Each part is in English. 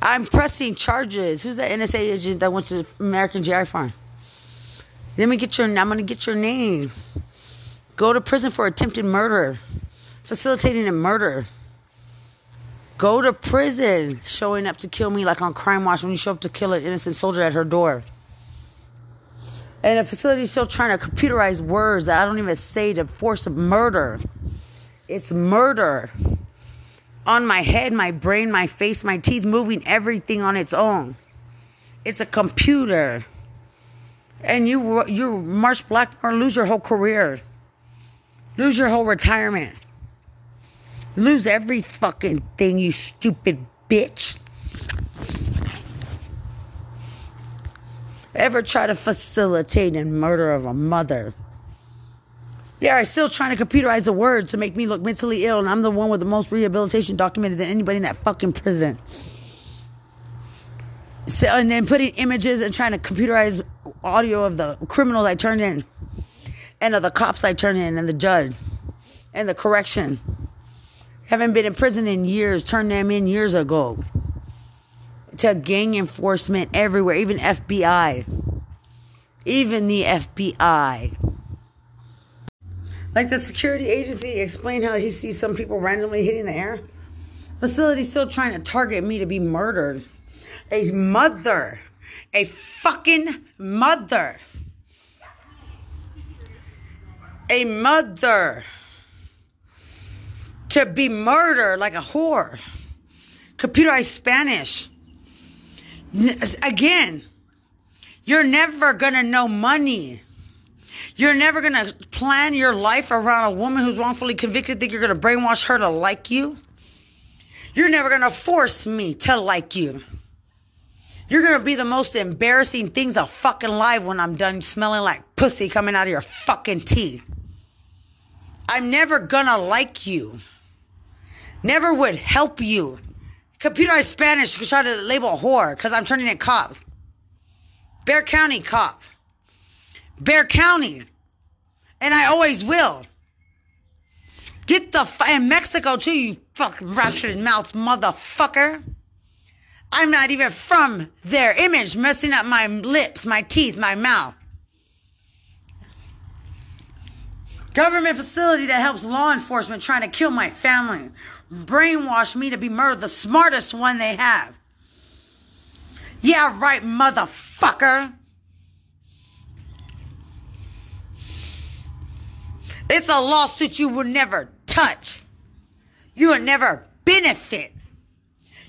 I'm pressing charges. Who's that NSA agent that went to American GI Forum? Let me get your. I'm gonna get your name. Go to prison for attempted murder, facilitating a murder. Go to prison, showing up to kill me like on Crime Watch when you show up to kill an innocent soldier at her door. And the facility is still trying to computerize words that I don't even say to force a murder. It's murder. On my head, my brain, my face, my teeth, moving everything on its own. It's a computer. And you, you, Marsh Blackmore, lose your whole career. Lose your whole retirement. Lose every fucking thing, you stupid bitch. Ever try to facilitate a murder of a mother? They are still trying to computerize the words to make me look mentally ill, and I'm the one with the most rehabilitation documented than anybody in that fucking prison. So, and then putting images and trying to computerize audio of the criminals I turned in, and of the cops I turned in, and the judge, and the correction. Haven't been in prison in years, turned them in years ago. To gang enforcement everywhere, even FBI. Even the FBI. Like the security agency explained how he sees some people randomly hitting the air. Facility still trying to target me to be murdered. A mother. A fucking mother. A mother. To be murdered like a whore. Computerized Spanish. Again, you're never gonna know money. You're never gonna plan your life around a woman who's wrongfully convicted, think you're gonna brainwash her to like you. You're never gonna force me to like you. You're gonna be the most embarrassing things of fucking life when I'm done smelling like pussy coming out of your fucking teeth. I'm never gonna like you. Never would help you. Computerized Spanish could try to label whore because I'm turning it cop. Bexar County cop. Bexar County. And I always will. Get the f- in Mexico too, you fucking Russian mouth motherfucker. I'm not even from their image, messing up my lips, my teeth, my mouth. Government facility that helps law enforcement trying to kill my family. Brainwash me to be murdered, the smartest one they have. Yeah, right, motherfucker. It's a lawsuit you will never touch. You will never benefit.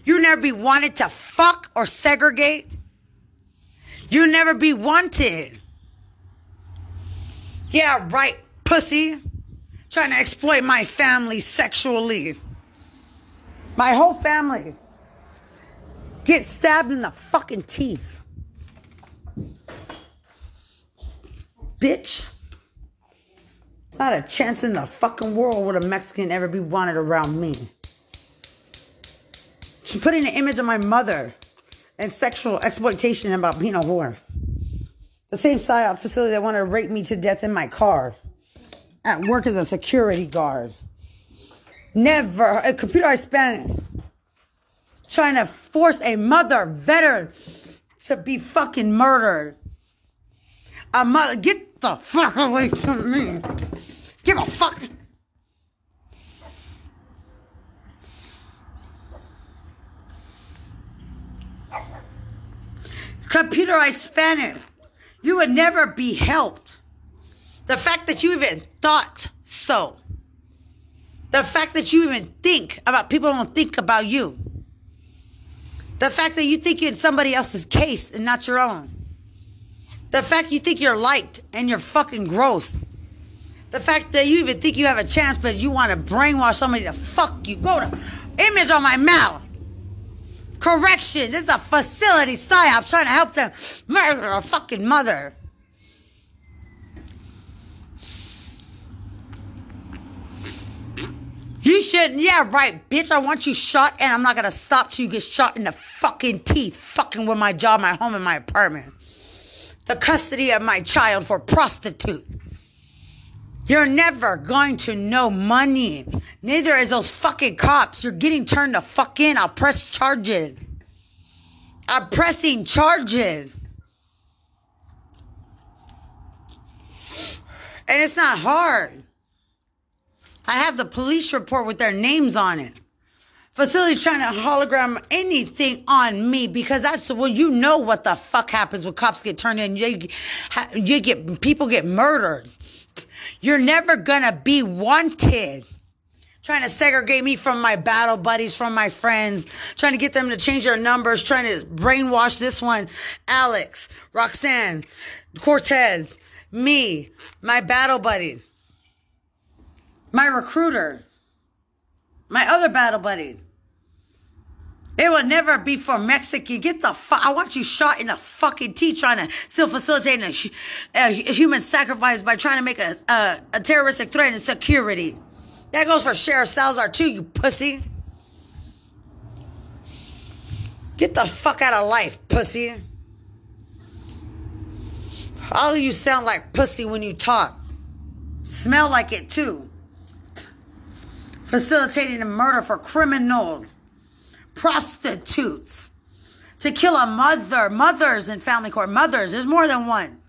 You'll never be wanted to fuck or segregate. You'll never be wanted. Yeah, right, pussy. Trying to exploit my family sexually. My whole family. Get stabbed in the fucking teeth. Bitch. Not a chance in the fucking world would a Mexican ever be wanted around me. She's putting an image of my mother and sexual exploitation about being a whore. The same psyop facility that wanted to rape me to death in my car. At work as a security guard. Never. A computerized Spanish. Trying to force a mother veteran to be fucking murdered. A mother. Get the fuck away from me. Give a fuck. Computerized Spanish. You would never be helped. The fact that you even thought so. The fact that you even think about people don't think about you. The fact that you think you're in somebody else's case and not your own. The fact you think you're liked and you're fucking gross. The fact that you even think you have a chance, but you want to brainwash somebody to fuck you. Go to image on my mouth. Correction. This is a facility psyop trying to help them murder a fucking mother. You shouldn't. Yeah, right, bitch. I want you shot, and I'm not gonna stop till you get shot in the fucking teeth, fucking with my job, my home, and my apartment. The custody of my child for prostitute. You're never going to know money. Neither is those fucking cops. You're getting turned the fuck in. I'll press charges. I'm pressing charges. And it's not hard. I have the police report with their names on it. Facility trying to hologram anything on me because that's well, you know what the fuck happens when cops get turned in. You, you get people get murdered. You're never gonna be wanted. Trying to segregate me from my battle buddies, from my friends, trying to get them to change their numbers, trying to brainwash this one, Alex, Roxanne, Cortez, me, my battle buddy, my recruiter, my other battle buddy. It will never be for Mexican. Get the fuck. I want you shot in the fucking teeth trying to still facilitate a, a human sacrifice by trying to make a, a, a terroristic threat in security. That goes for Sheriff Salazar too, you pussy. Get the fuck out of life, pussy. All of you sound like pussy when you talk. Smell like it too. Facilitating a murder for criminals, prostitutes, to kill a mother, mothers in family court, mothers. There's more than one.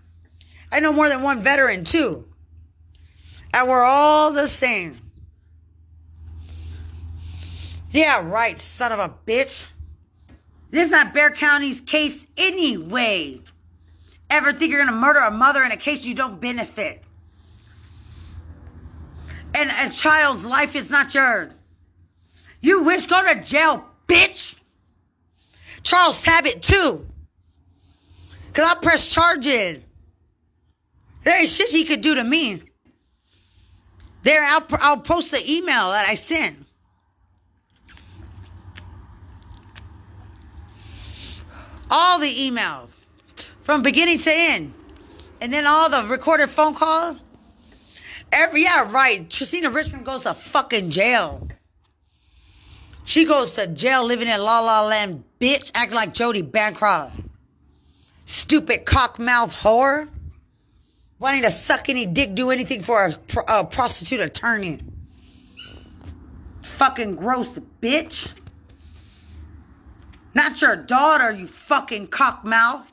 I know more than one veteran too. And we're all the same. Yeah, right, son of a bitch. This is not Bexar County's case anyway. Ever think you're gonna murder a mother in a case you don't benefit? And a child's life is not yours. You wish go to jail, bitch. Charles Tabbitt too. Cause I'll press charges. There ain't shit he could do to me. There, I'll, I'll post the email that I sent. all the emails from beginning to end. And then all the recorded phone calls. Every yeah, right. Tristina Richmond goes to fucking jail. She goes to jail living in La La Land, bitch, acting like Jody Bancroft. Stupid cockmouth whore. Wanting to suck any dick, do anything for a, a prostitute attorney. Fucking gross bitch. Not your daughter, you fucking cockmouth.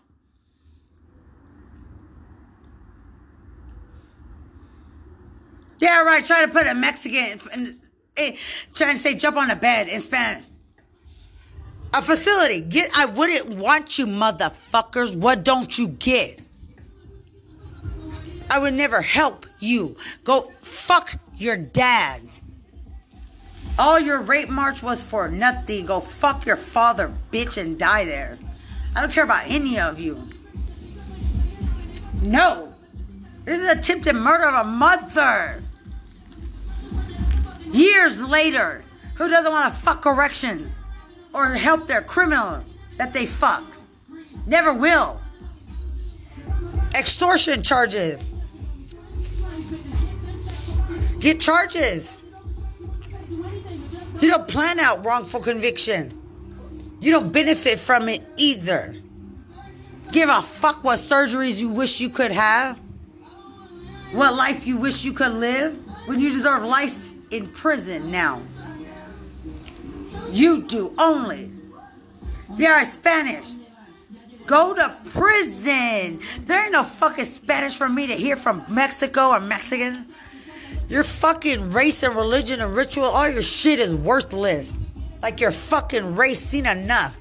Yeah, right. Try to put a Mexican, eh, trying to say jump on a bed in Spanish. A facility. Get. I wouldn't want you, motherfuckers. What don't you get? I would never help you. Go fuck your dad. All your rape march was for nothing. Go fuck your father, bitch, and die there. I don't care about any of you. No. This is attempted murder of a mother. Years later, who doesn't want to fuck correction or help their criminal that they fuck? Never will. Extortion charges. Get charges. You don't plan out wrongful conviction. You don't benefit from it either. Give a fuck what surgeries you wish you could have. What life you wish you could live when you deserve life in prison now. You do only. You're Spanish. Go to prison. There ain't no fucking Spanish for me to hear from Mexico or Mexican. Your fucking race and religion and ritual, all your shit is worthless. Like your fucking race seen enough.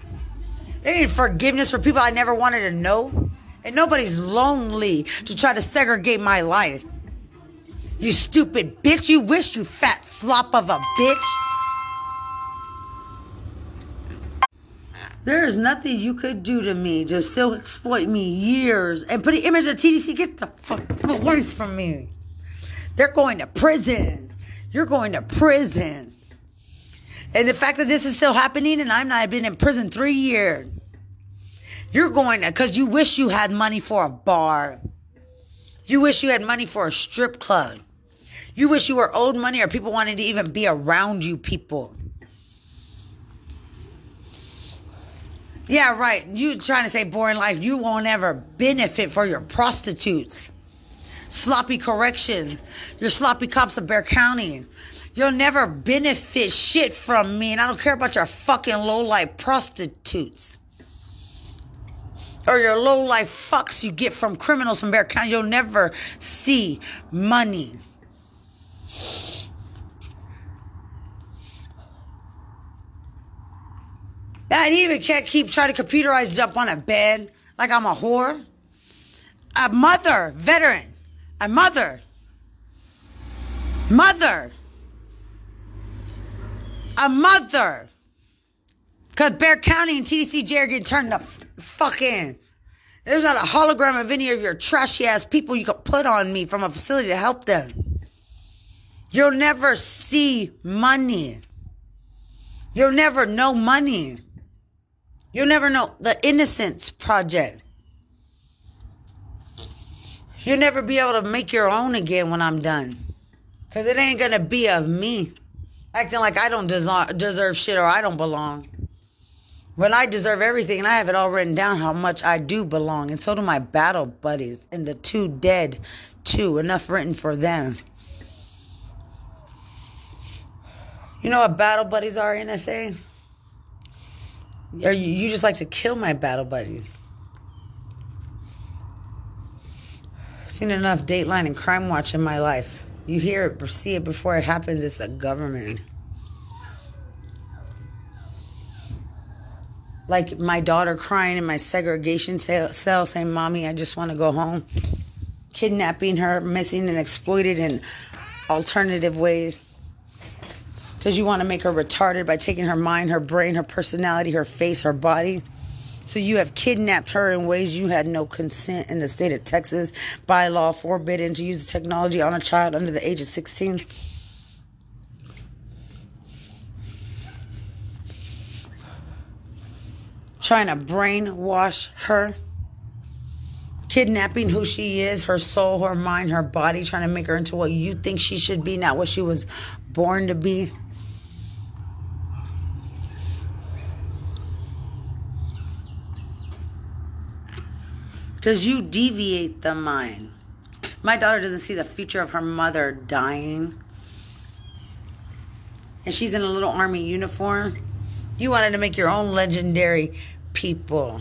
There ain't forgiveness for people I never wanted to know. And nobody's lonely to try to segregate my life. You stupid bitch. You wish you fat slop of a bitch. There is nothing you could do to me to still exploit me years and put an image of TDC. Get the fuck away from me. They're going to prison. You're going to prison. And the fact that this is still happening and I'm not I've been in prison three years. You're going to because you wish you had money for a bar. You wish you had money for a strip club. You wish you were owed money or people wanted to even be around you people. Yeah, right. You trying to say boring life. You won't ever benefit for your prostitutes sloppy corrections, your sloppy cops of Bexar County. You'll never benefit shit from me, and I don't care about your fucking low life prostitutes. or your low life fucks you get from criminals from Bexar County. You'll never see money. I even can't keep trying to computerize it up on a bed like I'm a whore. A mother, veteran, a mother, mother, a mother. Because Bexar County and TDCJ are getting turned the fuck in. There's not a hologram of any of your trashy ass people you could put on me from a facility to help them. You'll never see money. You'll never know money. You'll never know the Innocence Project. You'll never be able to make your own again when I'm done. Because it ain't going to be of me acting like I don't deserve shit or I don't belong. When I deserve everything and I have it all written down how much I do belong. And so do my battle buddies and the two dead, too. Enough written for them. You know what battle buddies are, NSA? Or you, you just like to kill my battle buddy. I've seen enough Dateline and Crime Watch in my life. You hear it see it before it happens. It's a government. Like my daughter crying in my segregation cell saying, Mommy, I just want to go home. Kidnapping her, missing and exploited in alternative ways because you want to make her retarded by taking her mind, her brain, her personality, her face, her body. So you have kidnapped her in ways you had no consent in the state of Texas by law forbidden to use technology on a child under the age of 16. Trying to brainwash her kidnapping who she is, her soul, her mind, her body, trying to make her into what you think she should be, not what she was born to be. Because you deviate the mind. My daughter doesn't see the future of her mother dying. And she's in a little army uniform. You wanted to make your own legendary people.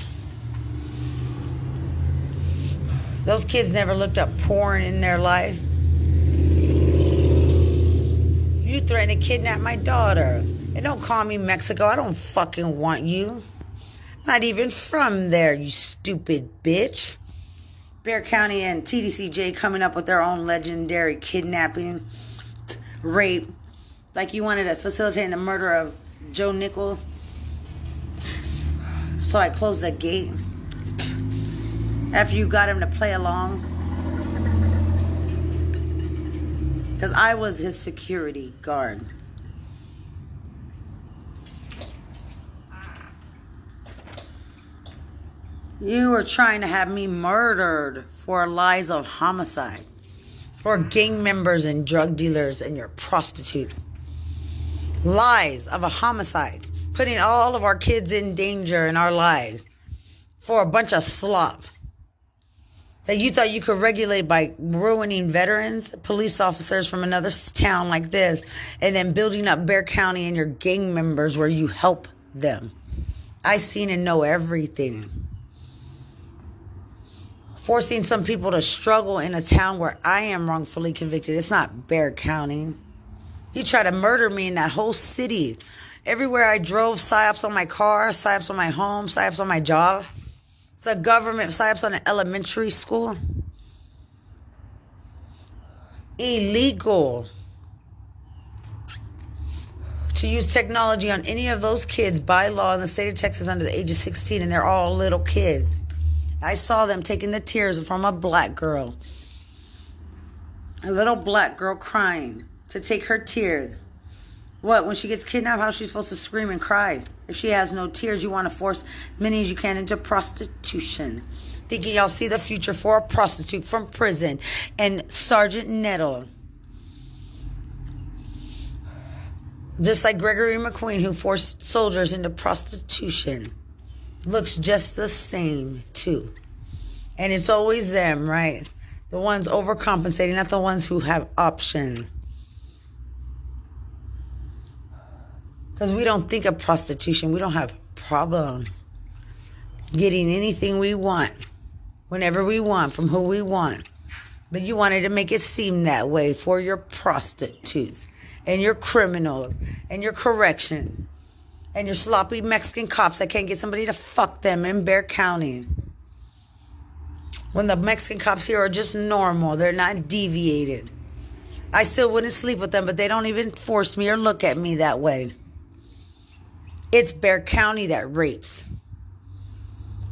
Those kids never looked up porn in their life. You threatened to kidnap my daughter. And don't call me Mexico. I don't fucking want you. Not even from there, you stupid bitch. Bexar County and TDCJ coming up with their own legendary kidnapping, rape. Like you wanted to facilitate the murder of Joe Nichols. So I closed the gate. After you got him to play along. Because I was his security guard. You were trying to have me murdered for lies of homicide, for gang members and drug dealers and your prostitute. Lies of a homicide, putting all of our kids in danger in our lives for a bunch of slop that you thought you could regulate by ruining veterans, police officers from another town like this, and then building up Bexar County and your gang members where you help them. I seen and know everything forcing some people to struggle in a town where I am wrongfully convicted. It's not Bexar County. He tried to murder me in that whole city. Everywhere I drove, psyops on my car, psyops on my home, psyops on my job. It's a government psyops on an elementary school. Illegal to use technology on any of those kids by law in the state of Texas under the age of 16, and they're all little kids. I saw them taking the tears from a black girl. A little black girl crying to take her tears. What, when she gets kidnapped, how's she supposed to scream and cry? If she has no tears, you want to force many as you can into prostitution. Thinking y'all see the future for a prostitute from prison and Sergeant Nettle. Just like Gregory McQueen, who forced soldiers into prostitution looks just the same too. And it's always them, right? The ones overcompensating, not the ones who have option. Because we don't think of prostitution, we don't have problem. getting anything we want, whenever we want, from who we want. But you wanted to make it seem that way for your prostitutes and your criminals and your correction and your sloppy Mexican cops that can't get somebody to fuck them in Bexar County. When the Mexican cops here are just normal, they're not deviated. I still wouldn't sleep with them, but they don't even force me or look at me that way. It's Bexar County that rapes.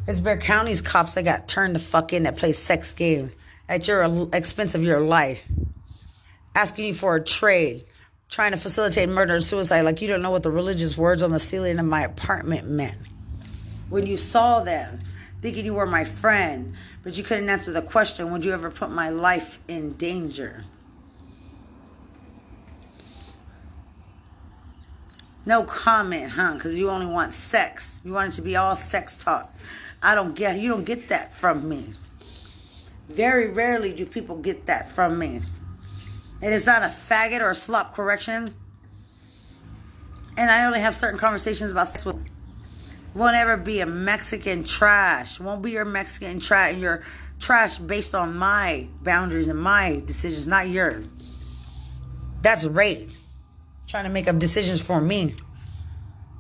It's Bexar County's cops that got turned the fuck in that play sex game at your expense of your life, asking you for a trade, trying to facilitate murder and suicide like you don't know what the religious words on the ceiling of my apartment meant. When you saw them, thinking you were my friend, but you couldn't answer the question, would you ever put my life in danger? No comment, huh? Because you only want sex. You want it to be all sex talk. I don't get. You don't get that from me. Very rarely do people get that from me. It is not a faggot or a slop correction. And I only have certain conversations about sex with. Won't ever be a Mexican trash. Won't be your Mexican trash. and Your trash based on my boundaries and my decisions, not yours. That's rape trying to make up decisions for me.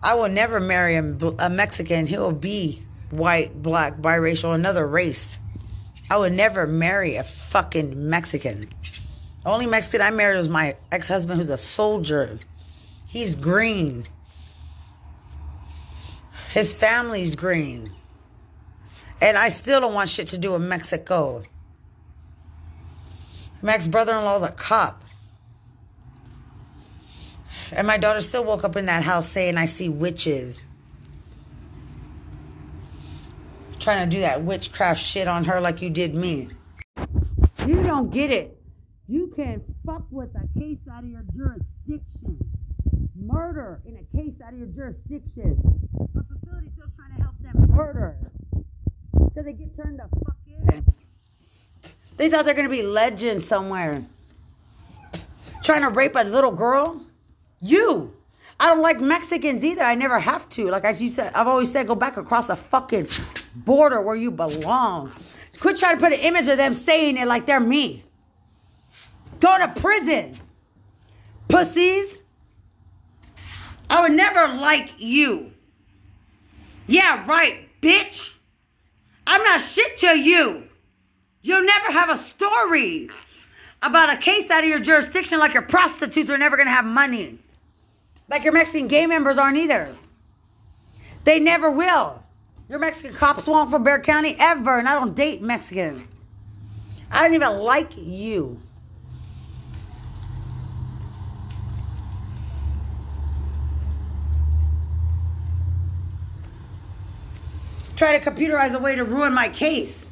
I will never marry a, a Mexican. He will be white, black, biracial, another race. I would never marry a fucking Mexican. The only Mexican I married was my ex husband, who's a soldier. He's green. His family's green. And I still don't want shit to do with Mexico. My ex brother in law's a cop. And my daughter still woke up in that house saying, I see witches. Trying to do that witchcraft shit on her like you did me. You don't get it. You can fuck with a case out of your jurisdiction. Murder in a case out of your jurisdiction. But facility's still trying to help them murder. Because they get turned the fuck in. They thought they're going to be legends somewhere. Trying to rape a little girl? You. I don't like Mexicans either. I never have to. Like as you said, I've always said, go back across the fucking border where you belong. Quit trying to put an image of them saying it like they're me. Go to prison. Pussies. I would never like you. Yeah, right, bitch. I'm not shit to you. You'll never have a story about a case out of your jurisdiction like your prostitutes are never going to have money. Like your Mexican gay members aren't either. They never will. Your Mexican cops won't from Bexar County ever, and I don't date Mexican. I don't even like you. Try to computerize a way to ruin my case.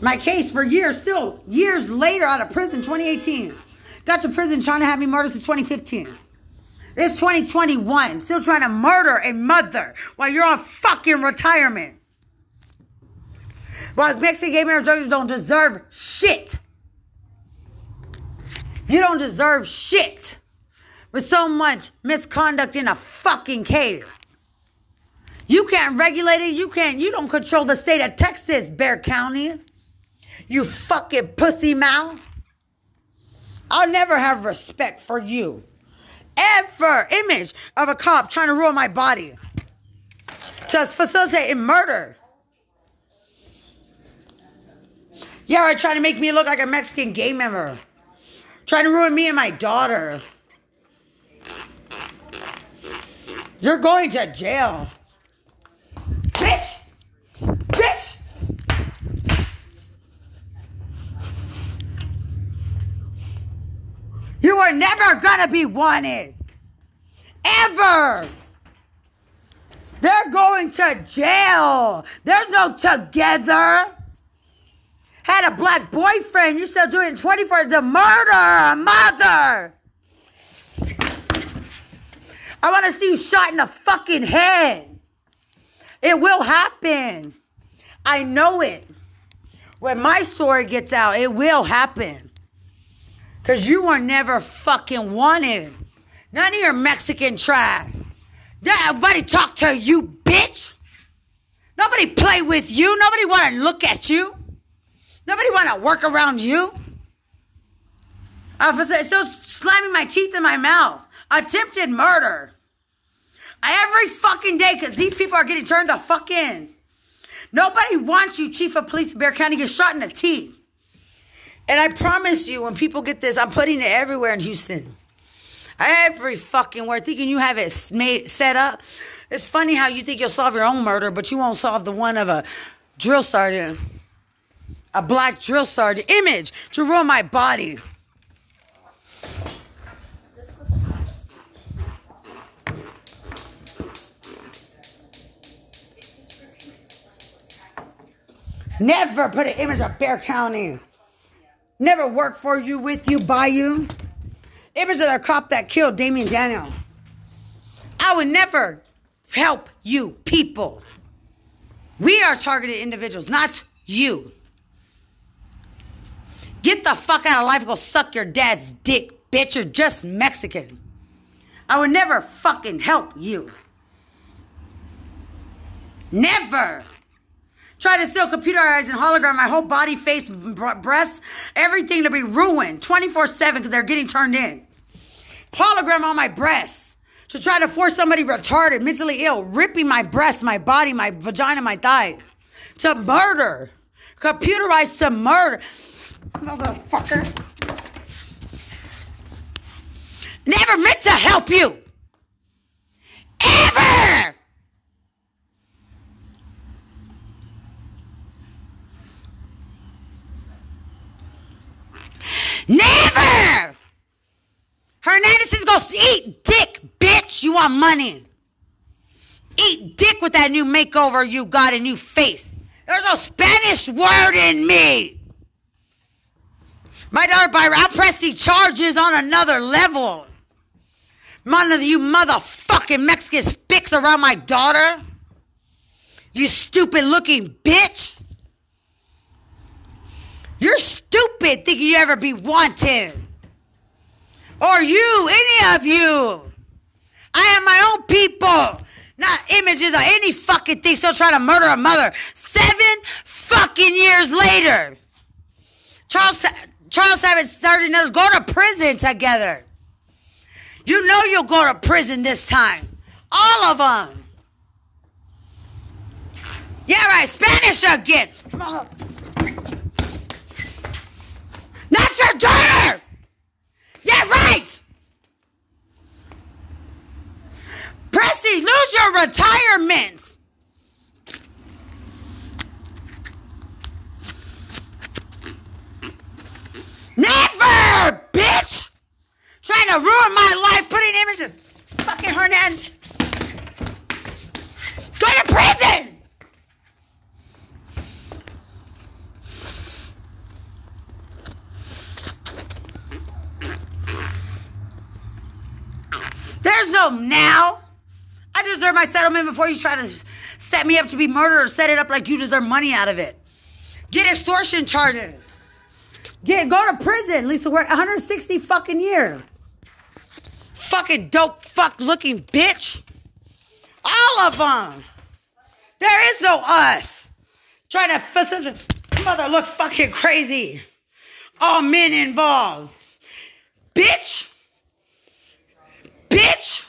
My case for years, still years later out of prison, 2018. Got to prison trying to have me murdered since 2015. It's 2021. Still trying to murder a mother while you're on fucking retirement. While Mexican gay marriage drugs don't deserve shit. You don't deserve shit. With so much misconduct in a fucking case. You can't regulate it. You can't, you don't control the state of Texas, Bexar County. You fucking pussy mouth. I'll never have respect for you ever image of a cop trying to ruin my body to facilitate a murder. Yeah, right, trying to make me look like a Mexican gay member. Trying to ruin me and my daughter. You're going to jail. Bitch! Bitch! You are never gonna be wanted. Ever. They're going to jail. There's no together. Had a black boyfriend. You're still doing 24 to murder a mother. I want to see you shot in the fucking head. It will happen. I know it. When my story gets out, it will happen. Because you were never fucking wanted. None of your Mexican tribe. Nobody talk to you, bitch. Nobody play with you. Nobody want to look at you. Nobody want to work around you. Uh, still slamming my teeth in my mouth. Attempted murder. Every fucking day because these people are getting turned the fuck in. Nobody wants you, Chief of Police of Bexar County, get shot in the teeth. And I promise you, when people get this, I'm putting it everywhere in Houston. Every fucking word, thinking you have it made set up. It's funny how you think you'll solve your own murder, but you won't solve the one of a drill sergeant, a black drill sergeant image to ruin my body. Never put an image of Bexar County. Never work for you, with you, by you. It was the cop that killed Damien Daniel. I would never help you people. We are targeted individuals, not you. Get the fuck out of life and go suck your dad's dick, bitch. You're just Mexican. I would never fucking help you. Never. Try to steal computerized and hologram my whole body, face, breasts, everything to be ruined 24 7 because they're getting turned in. Hologram on my breasts to try to force somebody retarded, mentally ill, ripping my breasts, my body, my vagina, my thigh to murder. Computerized to murder. Motherfucker. Never meant to help you. Ever. Never! Hernandez is gonna eat dick, bitch. You want money. Eat dick with that new makeover you got a new face. There's no Spanish word in me. My daughter Byron, pressing charges on another level. None of you motherfucking Mexican spicks around my daughter. You stupid looking bitch. You're stupid thinking you ever be wanted. Or you, any of you. I have my own people. Not images of any fucking thing still trying to murder a mother. Seven fucking years later. Charles Charles Savage Sergeant knows go to prison together. You know you'll go to prison this time. All of them. Yeah, right. Spanish again. Not your daughter! Yeah, right! Pressy, lose your retirement! Never, bitch! Trying to ruin my life, putting images. Fucking Hernandez. Go to prison! There's no now. My settlement before you try to set me up to be murdered or set it up like you deserve money out of it. Get extortion charges. Get go to prison. Lisa, we're 160 fucking years. Fucking dope fuck looking bitch. All of them. There is no us. Trying to facilitate. Mother look fucking crazy. All men involved. Bitch! Bitch!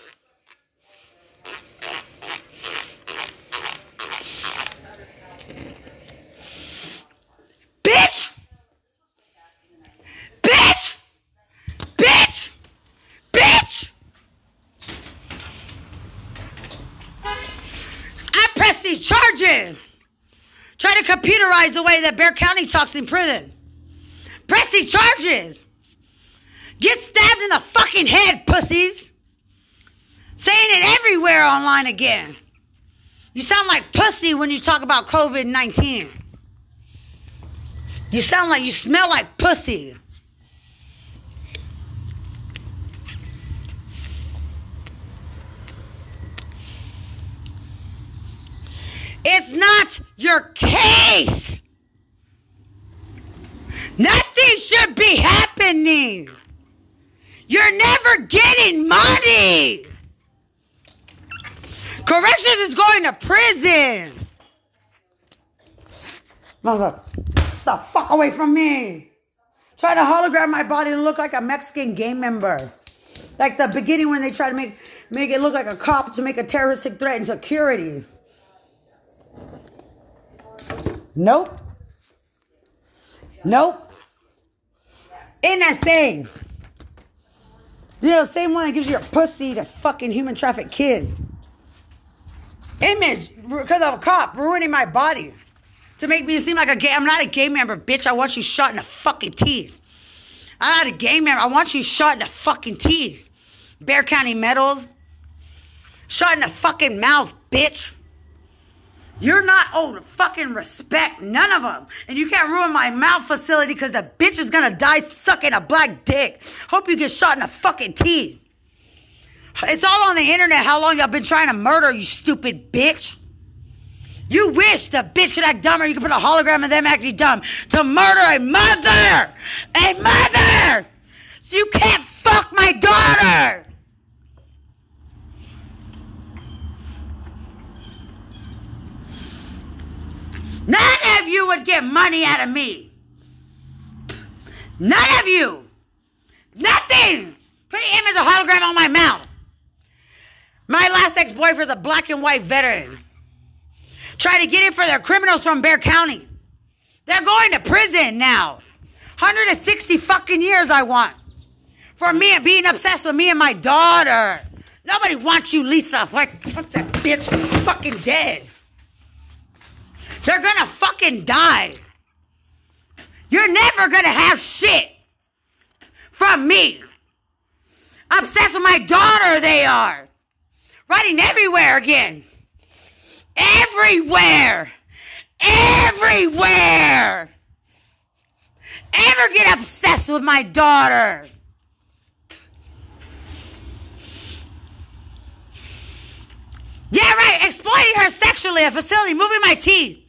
Bitch! Bitch! Bitch! I press these charges. Computerize the way that Bexar County talks in prison. Press these charges. Get stabbed in the fucking head, pussies. Saying it everywhere online again. You sound like pussy when you talk about COVID 19. You sound like you smell like pussy. It's not your case. Nothing should be happening. You're never getting money. Corrections is going to prison. Mother, the fuck away from me. Try to hologram my body and look like a Mexican gang member. Like the beginning when they try to make make it look like a cop to make a terroristic threat in security. Nope. Nope. NSA. You know, the same one that gives you a pussy to fucking human traffic kids. Image, because of a cop ruining my body to make me seem like a gay. I'm not a gay member, bitch. I want you shot in the fucking teeth. I'm not a gay member. I want you shot in the fucking teeth. Bexar County medals. Shot in the fucking mouth, bitch. You're not owed fucking respect, none of them. And you can't ruin my mouth facility because the bitch is gonna die sucking a black dick. Hope you get shot in the fucking teeth. It's all on the internet how long y'all been trying to murder, you stupid bitch. You wish the bitch could act dumber. You could put a hologram of them acting dumb to murder a mother, a mother. So you can't fuck my daughter. None of you would get money out of me. None of you. Nothing. Put an image of hologram on my mouth. My last ex boyfriend's a black and white veteran. Try to get it for their criminals from Bexar County. They're going to prison now. 160 fucking years I want. For me and being obsessed with me and my daughter. Nobody wants you, Lisa. Fuck, fuck that bitch. Fucking dead. They're gonna fucking die. You're never gonna have shit from me. Obsessed with my daughter, they are. Writing everywhere again. Everywhere. Everywhere. Ever get obsessed with my daughter? Yeah, right. Exploiting her sexually at facility, moving my teeth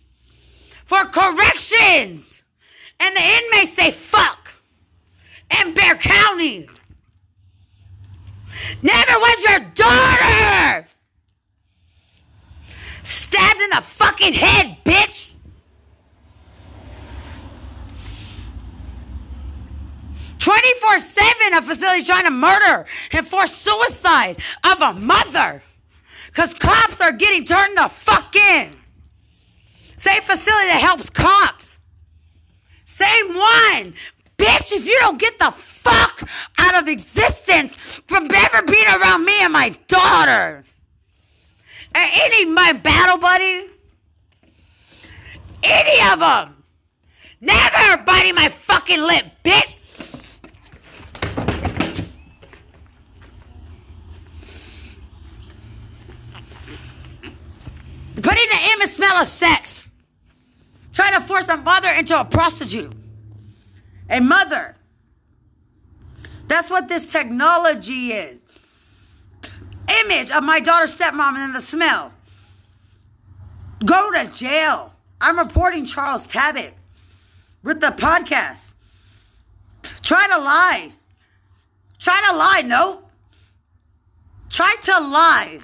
for corrections. And the inmates say fuck. And Bexar County. Never was your daughter. Stabbed in the fucking head, bitch. Twenty-four seven, a facility trying to murder and force suicide of a mother, cause cops are getting turned the fuck in. Same facility that helps cops. Same one. Bitch, if you don't get the fuck out of existence from ever being around me and my daughter. And any my battle buddy, any of them, never biting my fucking lip, bitch. The image smell of sex. Trying to force a mother into a prostitute. A mother. That's what this technology is. Image of my daughter's stepmom and then the smell. Go to jail. I'm reporting Charles Tabbitt with the podcast. Try to lie. Try to lie. Nope. Try to lie.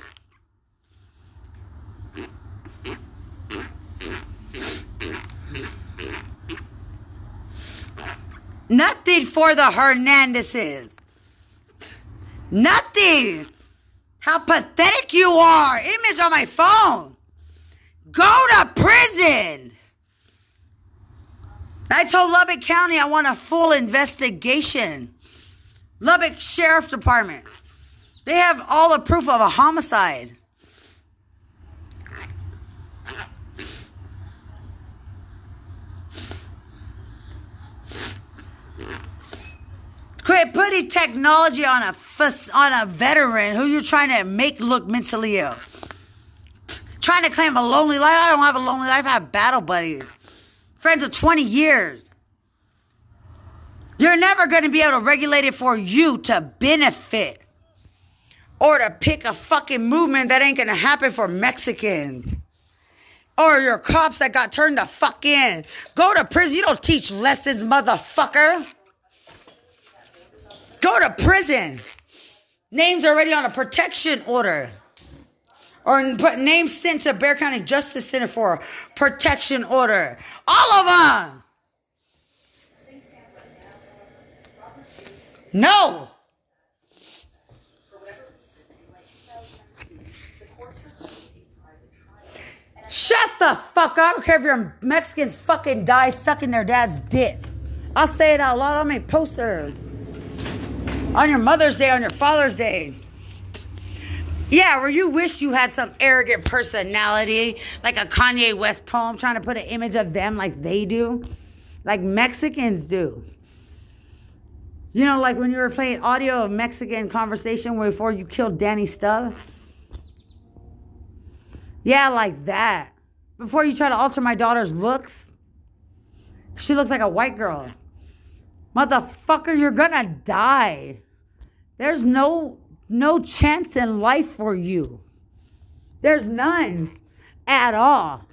Nothing for the Hernandezes. Nothing. How pathetic you are. Image on my phone. Go to prison. I told Lubbock County I want a full investigation. Lubbock Sheriff Department. They have all the proof of a homicide. Quit putting technology on a on a veteran who you're trying to make look mentally ill. Trying to claim a lonely life. I don't have a lonely life. I have battle buddies. Friends of 20 years. You're never going to be able to regulate it for you to benefit or to pick a fucking movement that ain't going to happen for Mexicans or your cops that got turned the fuck in. Go to prison. You don't teach lessons, motherfucker. Go to prison. Name's already on a protection order. or put names sent to Bexar County Justice Center for protection order. All of them. No. Shut the fuck up. I don't care if your Mexicans fucking die sucking their dad's dick. I'll say it out loud. I'll make poster on your Mother's Day, on your Father's Day. Yeah, where you wish you had some arrogant personality, like a Kanye West poem, trying to put an image of them like they do, like Mexicans do. You know, like when you were playing audio of Mexican conversation before you killed Danny Stubb. Yeah, like that. Before you try to alter my daughter's looks, she looks like a white girl. Motherfucker, you're gonna die. There's no no chance in life for you. There's none at all.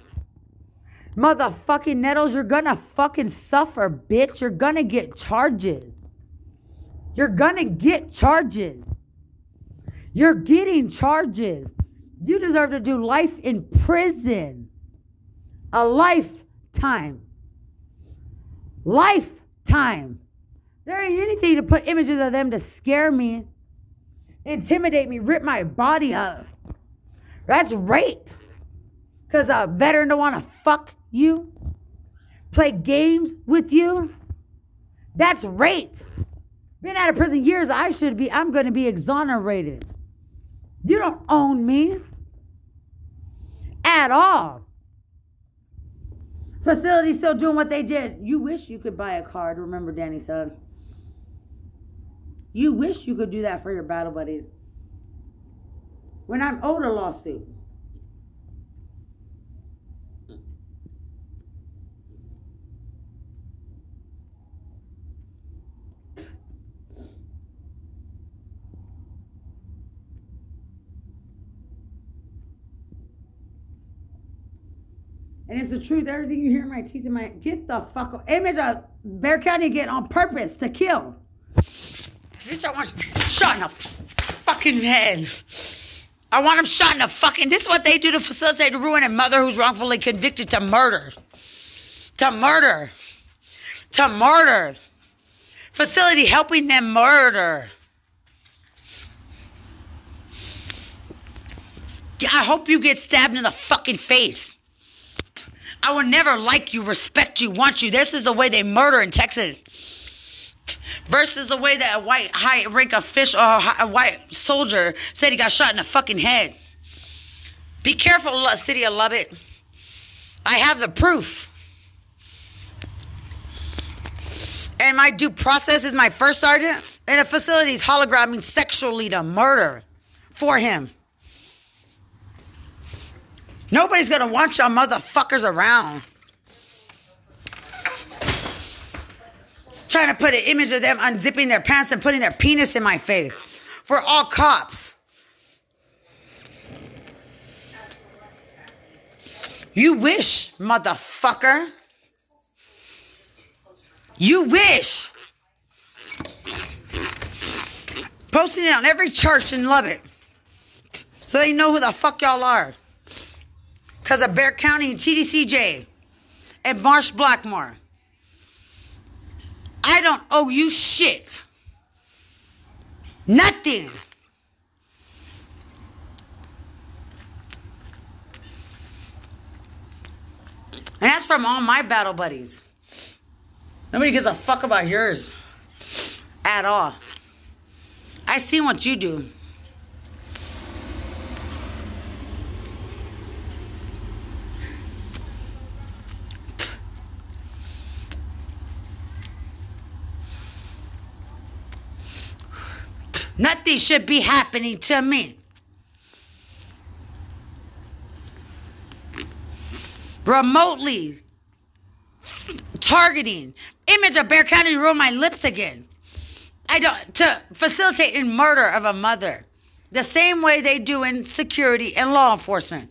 Motherfucking Nettles, you're gonna fucking suffer, bitch. You're gonna get charges. You're gonna get charges. You're getting charges. You deserve to do life in prison. A lifetime. Lifetime. There ain't anything to put images of them to scare me, intimidate me, rip my body up. That's rape. Because a veteran don't want to fuck you, play games with you. That's rape. Been out of prison years, I should be, I'm going to be exonerated. You don't own me at all. Facilities still doing what they did. You wish you could buy a card. Remember, Danny said. You wish you could do that for your battle buddies. When I'm owed a lawsuit. And it's the truth. Everything you hear in my teeth in my get the fuck up. Image of Bexar County again on purpose to kill. Bitch, I want shot in the fucking head. I want him shot in the fucking. This is what they do to facilitate the ruin a mother who's wrongfully convicted to murder. To murder. To murder. Facility helping them murder. I hope you get stabbed in the fucking face. I will never like you, respect you, want you. This is the way they murder in Texas. Versus the way that a white high rank official or a white soldier said he got shot in the fucking head. Be careful, city of Lubbock. I have the proof. And my due process is my first sergeant in a facility is hologramming sexually to murder for him. Nobody's gonna want y'all motherfuckers around. Trying to put an image of them unzipping their pants and putting their penis in my face. For all cops. You wish, motherfucker. You wish. Posting it on every church in Lubbock. So they know who the fuck y'all are because of Bexar County and TDCJ and Marsh Blackmore. I don't owe you shit. Nothing. And that's from all my battle buddies. Nobody gives a fuck about yours at all. I see what you do. Nothing should be happening to me. Remotely targeting. Image of Bexar County roll my lips again. I don't to facilitate in murder of a mother. The same way they do in security and law enforcement.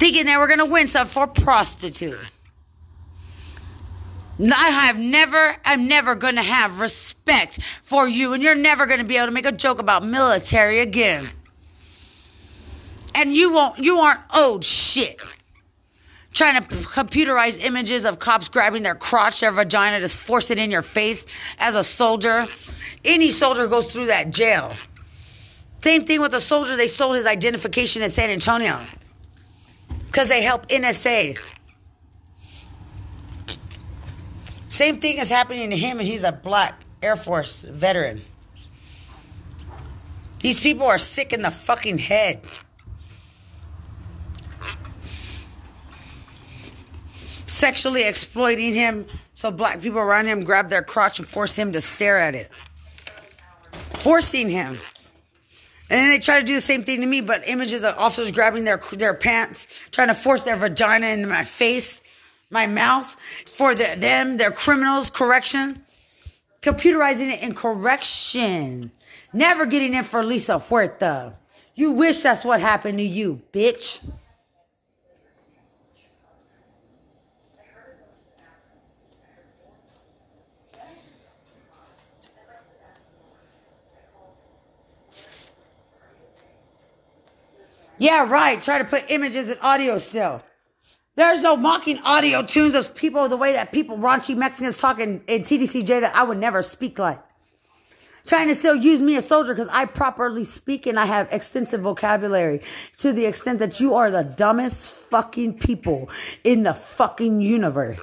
Thinking they were gonna win some for prostitute. I have never, I'm never going to have respect for you, and you're never going to be able to make a joke about military again. And you won't, you aren't owed shit. Trying to computerize images of cops grabbing their crotch, their vagina, to force it in your face as a soldier. Any soldier goes through that jail. Same thing with the soldier. They sold his identification in San Antonio because they help NSA. Same thing is happening to him, and he's a black Air Force veteran. These people are sick in the fucking head. Sexually exploiting him so black people around him grab their crotch and force him to stare at it. Forcing him. And then they try to do the same thing to me, but images of officers grabbing their their pants, trying to force their vagina into my face my mouth for the, them, their criminals, correction. Computerizing it in correction. Never getting in for Lisa Huerta. You wish that's what happened to you, bitch. Yeah, right. Try to put images and audio still. There's no mocking audio tunes of people the way that people, raunchy Mexicans talking in TDCJ that I would never speak like. Trying to still use me as soldier because I properly speak and I have extensive vocabulary to the extent that you are the dumbest fucking people in the fucking universe.